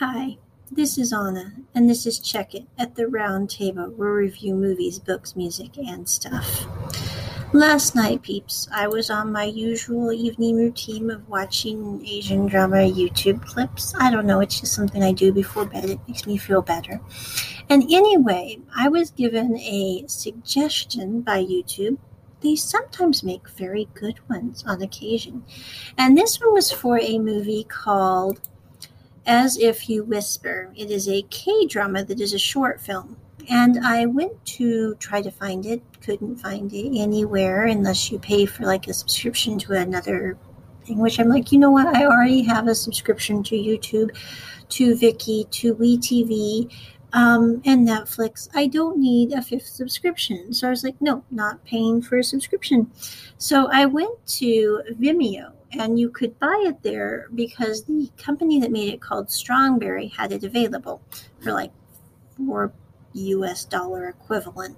Hi, this is Anna, and this is Check It at the Round Table where we review movies, books, music, and stuff. Last night, peeps, I was on my usual evening routine of watching Asian drama YouTube clips. I don't know, it's just something I do before bed. It makes me feel better. And anyway, I was given a suggestion by YouTube. They sometimes make very good ones on occasion. And this one was for a movie called As If You Whisper. It is a K drama that is a short film. And I went to try to find it, couldn't find it anywhere unless you pay for like a subscription to another thing, which I'm like, you know what? I already have a subscription to YouTube, to Viki, to WeTV, um, and Netflix. I don't need a fifth subscription. So I was like, no, not paying for a subscription. So I went to Vimeo and you could buy it there because the company that made it called Strongberry had it available for like four US dollar equivalent.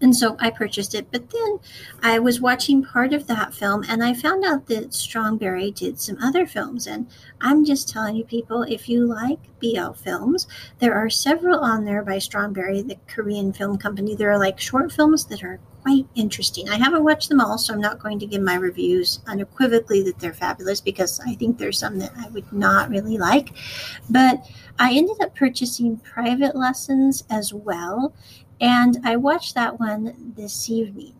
And so I purchased it. But then I was watching part of that film and I found out that Strongberry did some other films. And I'm just telling you, people, if you like BL films, there are several on there by Strongberry, the Korean film company. There are like short films that are quite interesting. I haven't watched them all, so I'm not going to give my reviews unequivocally that they're fabulous because I think there's some that I would not really like. But I ended up purchasing private lessons as well. And I watched that one this evening.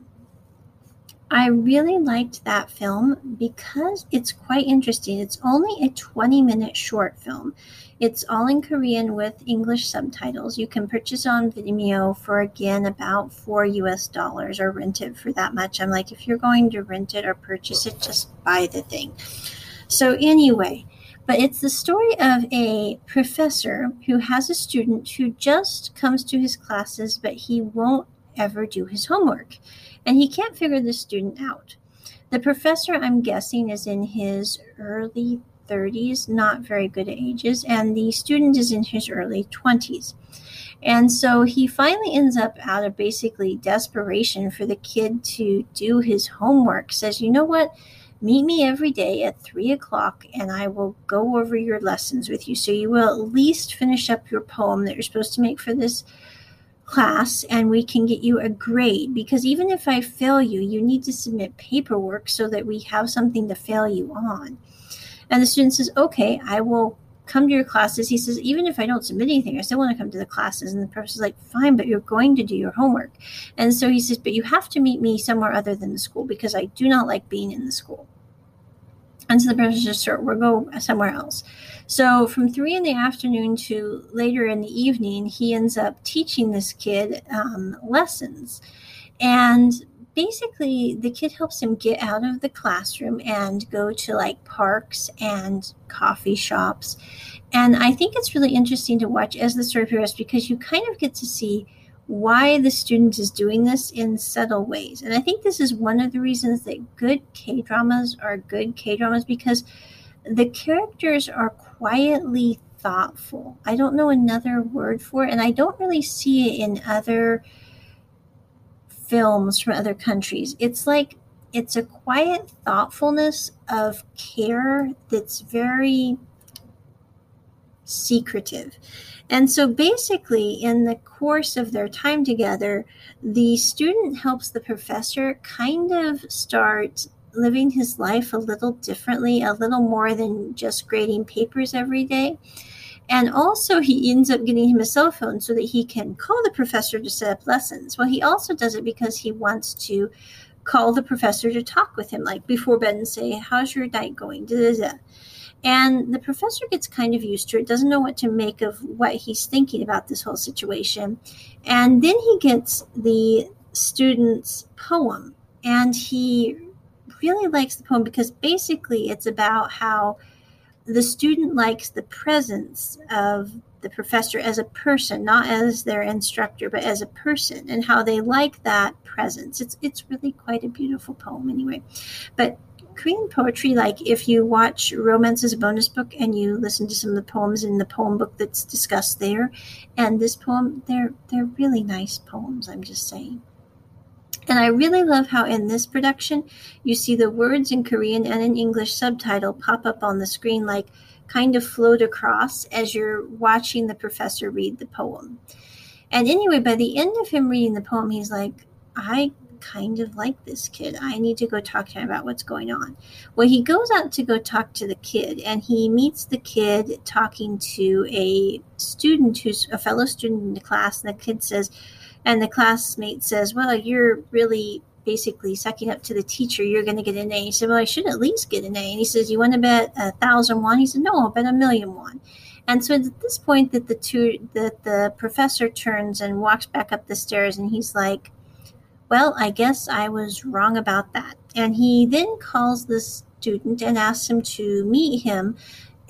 I really liked that film because it's quite interesting. It's only a 20 minute short film. It's all in Korean with English subtitles. You can purchase on Vimeo for again about four US dollars or rent it for that much. I'm like, if you're going to rent it or purchase it, just buy the thing. So, anyway, but it's the story of a professor who has a student who just comes to his classes, but he won't ever do his homework. And he can't figure the student out. The professor, I'm guessing, is in his early 30s, not very good ages, and the student is in his early 20s. And so he finally ends up out of basically desperation for the kid to do his homework, says, you know what? Meet me every day at three o'clock and I will go over your lessons with you. So you will at least finish up your poem that you're supposed to make for this class and we can get you a grade because even if I fail you, you need to submit paperwork so that we have something to fail you on. And the student says, Okay, I will come to your classes. He says, even if I don't submit anything, I still want to come to the classes. And the professor's like, fine, but you're going to do your homework. And so he says, but you have to meet me somewhere other than the school because I do not like being in the school. And so the professor just sure, we'll go somewhere else. So from three in the afternoon to later in the evening, he ends up teaching this kid um, lessons. And basically the kid helps him get out of the classroom and go to like parks and coffee shops and i think it's really interesting to watch as the story progresses because you kind of get to see why the student is doing this in subtle ways and i think this is one of the reasons that good k dramas are good k dramas because the characters are quietly thoughtful i don't know another word for it and i don't really see it in other films from other countries. It's like it's a quiet thoughtfulness of care that's very secretive. And so basically, in the course of their time together, the student helps the professor kind of start living his life a little differently, a little more than just grading papers every day. And also, he ends up getting him a cell phone so that he can call the professor to set up lessons. Well, he also does it because he wants to call the professor to talk with him, like before bed, and say, How's your night going? Da-da-da. And the professor gets kind of used to it, doesn't know what to make of what he's thinking about this whole situation. And then he gets the student's poem, and he really likes the poem because basically it's about how the student likes the presence of the professor as a person, not as their instructor, but as a person, and how they like that presence. It's it's really quite a beautiful poem, anyway. But Korean poetry, like if you watch Romance Is a Bonus Book and you listen to some of the poems in the poem book that's discussed there, and this poem, they're they're really nice poems. I'm just saying. And I really love how in this production you see the words in Korean and in English subtitle pop up on the screen like kind of float across as you're watching the professor read the poem. And anyway, by the end of him reading the poem, he's like, I kind of like this kid. I need to go talk to him about what's going on. Well, he goes out to go talk to the kid, and he meets the kid talking to a student who's a fellow student in the class. And the kid says, and the classmate says, Well, you're really basically sucking up to the teacher, you're going to get an A. He said, Well, I should at least get an A. And he says, You want to bet a thousand won? He said, No, I'll bet a million won. And so at this point that the two that the professor turns and walks back up the stairs and he's like, Well, I guess I was wrong about that. And he then calls the student and asks him to meet him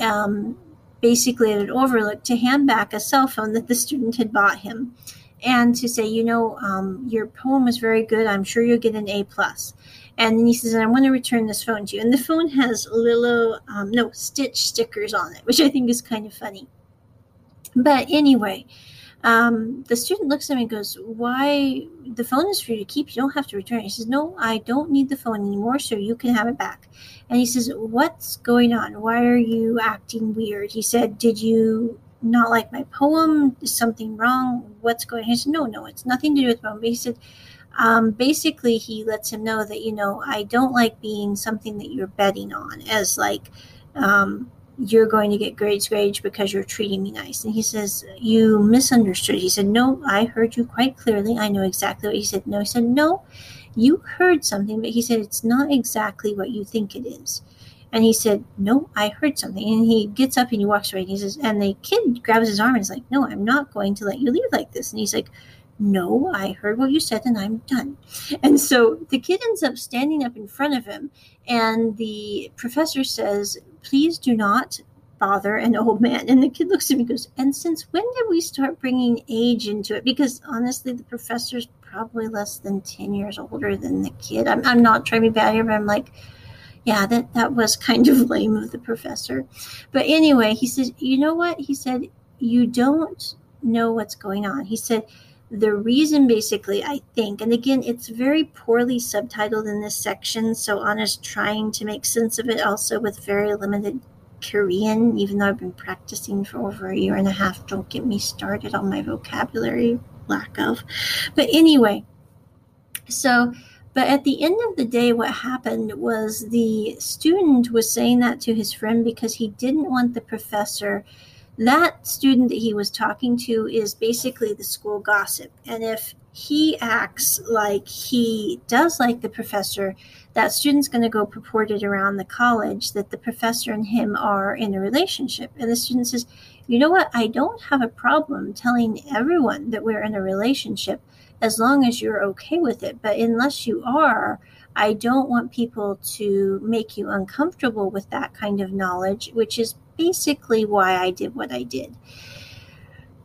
um, basically at an overlook to hand back a cell phone that the student had bought him and to say, you know, um, your poem was very good. I'm sure you'll get an A plus. And then he says, I want to return this phone to you. And the phone has little, um, no, Stitch stickers on it, which I think is kind of funny. But anyway, um, the student looks at me and goes, Why? The phone is for you to keep. You don't have to return it. He says, No, I don't need the phone anymore, so you can have it back. And he says, What's going on? Why are you acting weird? He said, Did you not like my poem? Is something wrong? What's going on? He said, No, no, it's nothing to do with poem. But he said, um, basically, he lets him know that, you know, I don't like being something that you're betting on as like, um, you're going to get grades grades because you're treating me nice. And he says, You misunderstood. He said, No, I heard you quite clearly. I know exactly what he said. No, he said, No, you heard something, but he said, It's not exactly what you think it is. And he said, No, I heard something. And he gets up and he walks away. And he says, And the kid grabs his arm and is like, No, I'm not going to let you leave like this. And he's like, No, I heard what you said and I'm done. And so the kid ends up standing up in front of him. And the professor says, Please do not bother an old man. And the kid looks at me and goes, And since when did we start bringing age into it? Because honestly, the professor's probably less than 10 years older than the kid. I'm, I'm not trying to be bad here, but I'm like, yeah, that, that was kind of lame of the professor. But anyway, he said, you know what? He said, you don't know what's going on. He said, the reason basically, I think, and again, it's very poorly subtitled in this section. So Anna's trying to make sense of it also with very limited Korean, even though I've been practicing for over a year and a half. Don't get me started on my vocabulary lack of. But anyway, so but at the end of the day, what happened was the student was saying that to his friend because he didn't want the professor. That student that he was talking to is basically the school gossip. And if he acts like he does like the professor, that student's going to go purport it around the college that the professor and him are in a relationship. And the student says, You know what? I don't have a problem telling everyone that we're in a relationship as long as you're okay with it. But unless you are, I don't want people to make you uncomfortable with that kind of knowledge, which is basically why I did what I did.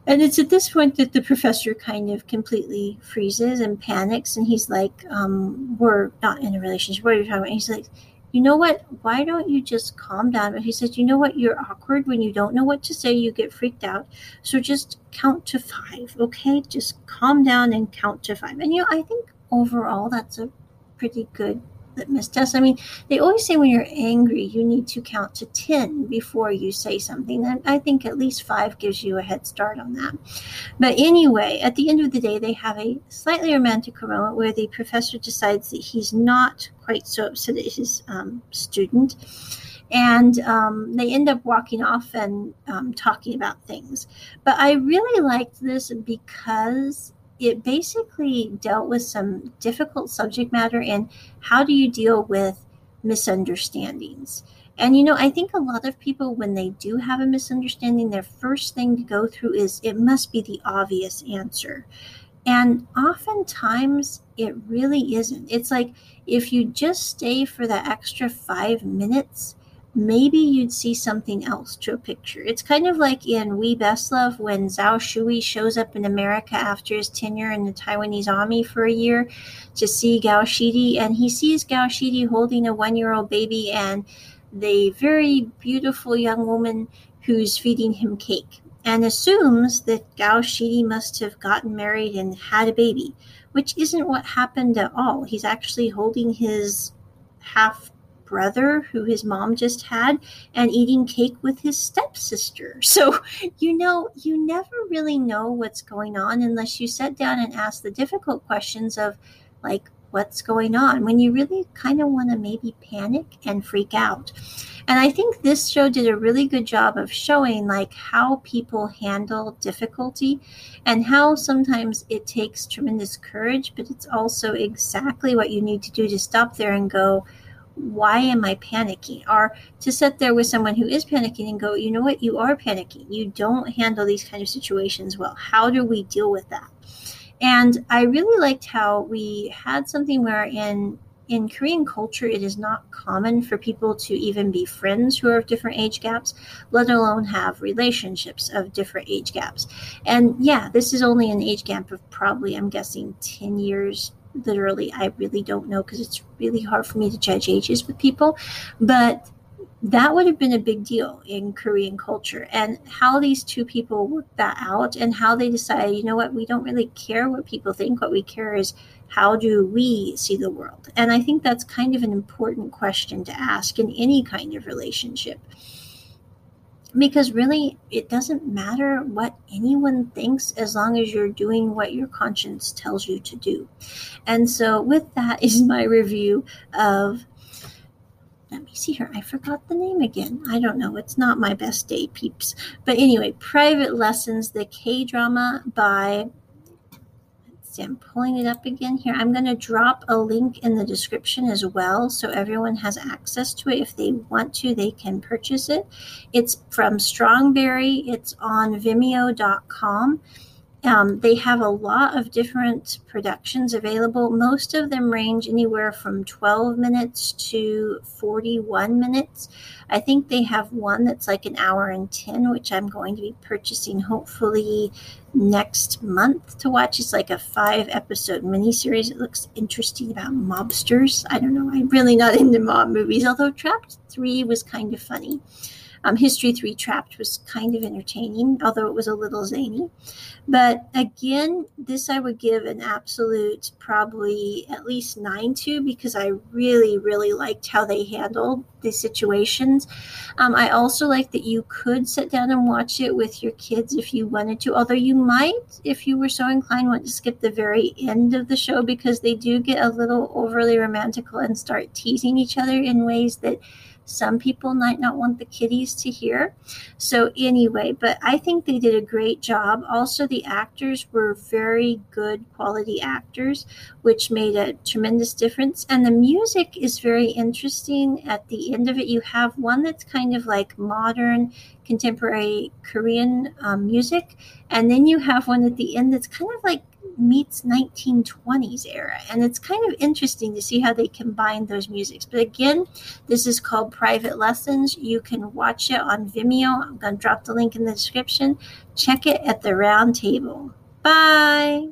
And it's at this point that the professor kind of completely freezes and panics, and he's like, um, "We're not in a relationship. What are you talking about?" And he's like, you know what? Why don't you just calm down? And He says, you know what? You're awkward when you don't know what to say. You get freaked out. So just count to five, okay? Just calm down and count to five. And, you know, I think overall that's a pretty good litmus test. I mean, they always say when you're angry, you need to count to 10 before you say something. And I think at least five gives you a head start on that. But anyway, at the end of the day, they have a slightly romantic moment where the professor decides that he's not quite so upset at his um, student. And um, they end up walking off and um, talking about things. But I really liked this because it basically dealt with some difficult subject matter and how do you deal with misunderstandings. And you know, I think a lot of people, when they do have a misunderstanding, their first thing to go through is it must be the obvious answer. And oftentimes it really isn't. It's like if you just stay for the extra five minutes, maybe you'd see something else to a picture. It's kind of like in We Best Love when Zhou Shuyi shows up in America after his tenure in the Taiwanese army for a year to see Gao Shide, and he sees Gao Shide holding a one year old baby and the very beautiful young woman who's feeding him cake. And assumes that Gao Shide must have gotten married and had a baby, which isn't what happened at all. He's actually holding his half brother who his mom just had and eating cake with his stepsister. So, you know, you never really know what's going on unless you sit down and ask the difficult questions of, like, what's going on when you really kind of want to maybe panic and freak out. And I think this show did a really good job of showing like how people handle difficulty and how sometimes it takes tremendous courage, but it's also exactly what you need to do to stop there and go, why am I panicking? Or to sit there with someone who is panicking and go, you know what, you are panicking. You don't handle these kind of situations well. How do we deal with that? And I really liked how we had something where in in Korean culture, it is not common for people to even be friends who are of different age gaps, let alone have relationships of different age gaps. And yeah, this is only an age gap of probably, I'm guessing, 10 years. Literally, I really don't know because it's really hard for me to judge ages with people. But that would have been a big deal in Korean culture. And how these two people worked that out and how they decided, you know what, we don't really care what people think. What we care is how do we see the world? And I think that's kind of an important question to ask in any kind of relationship. Because really, it doesn't matter what anyone thinks as long as you're doing what your conscience tells you to do. And so, with that, is my review of let me see here. I forgot the name again. I don't know. It's not my best day, peeps. But anyway, Private Lessons, the K drama by. See, I'm pulling it up again here. I'm going to drop a link in the description as well so everyone has access to it. If they want to, they can purchase it. It's from Strongberry, it's on vimeo.com. Um, they have a lot of different productions available. Most of them range anywhere from 12 minutes to 41 minutes. I think they have one that's like an hour and 10, which I'm going to be purchasing hopefully next month to watch. It's like a five episode miniseries. It looks interesting about mobsters. I don't know. I'm really not into mob movies, although Trapped 3 was kind of funny. Um, History 3 Trapped was kind of entertaining, although it was a little zany. But again, this I would give an absolute probably at least nine to because I really, really liked how they handled the situations. Um, I also like that you could sit down and watch it with your kids if you wanted to, although you might, if you were so inclined, want to skip the very end of the show because they do get a little overly romantical and start teasing each other in ways that some people might not want the kiddies to hear. So, anyway, but I think they did a great job. Also, the actors were very good quality actors, which made a tremendous difference. And the music is very interesting. At the end of it, you have one that's kind of like modern contemporary Korean um, music. And then you have one at the end that's kind of like meets 1920s era and it's kind of interesting to see how they combine those musics. But again this is called private lessons. You can watch it on vimeo. I'm going to drop the link in the description. Check it at the round table. Bye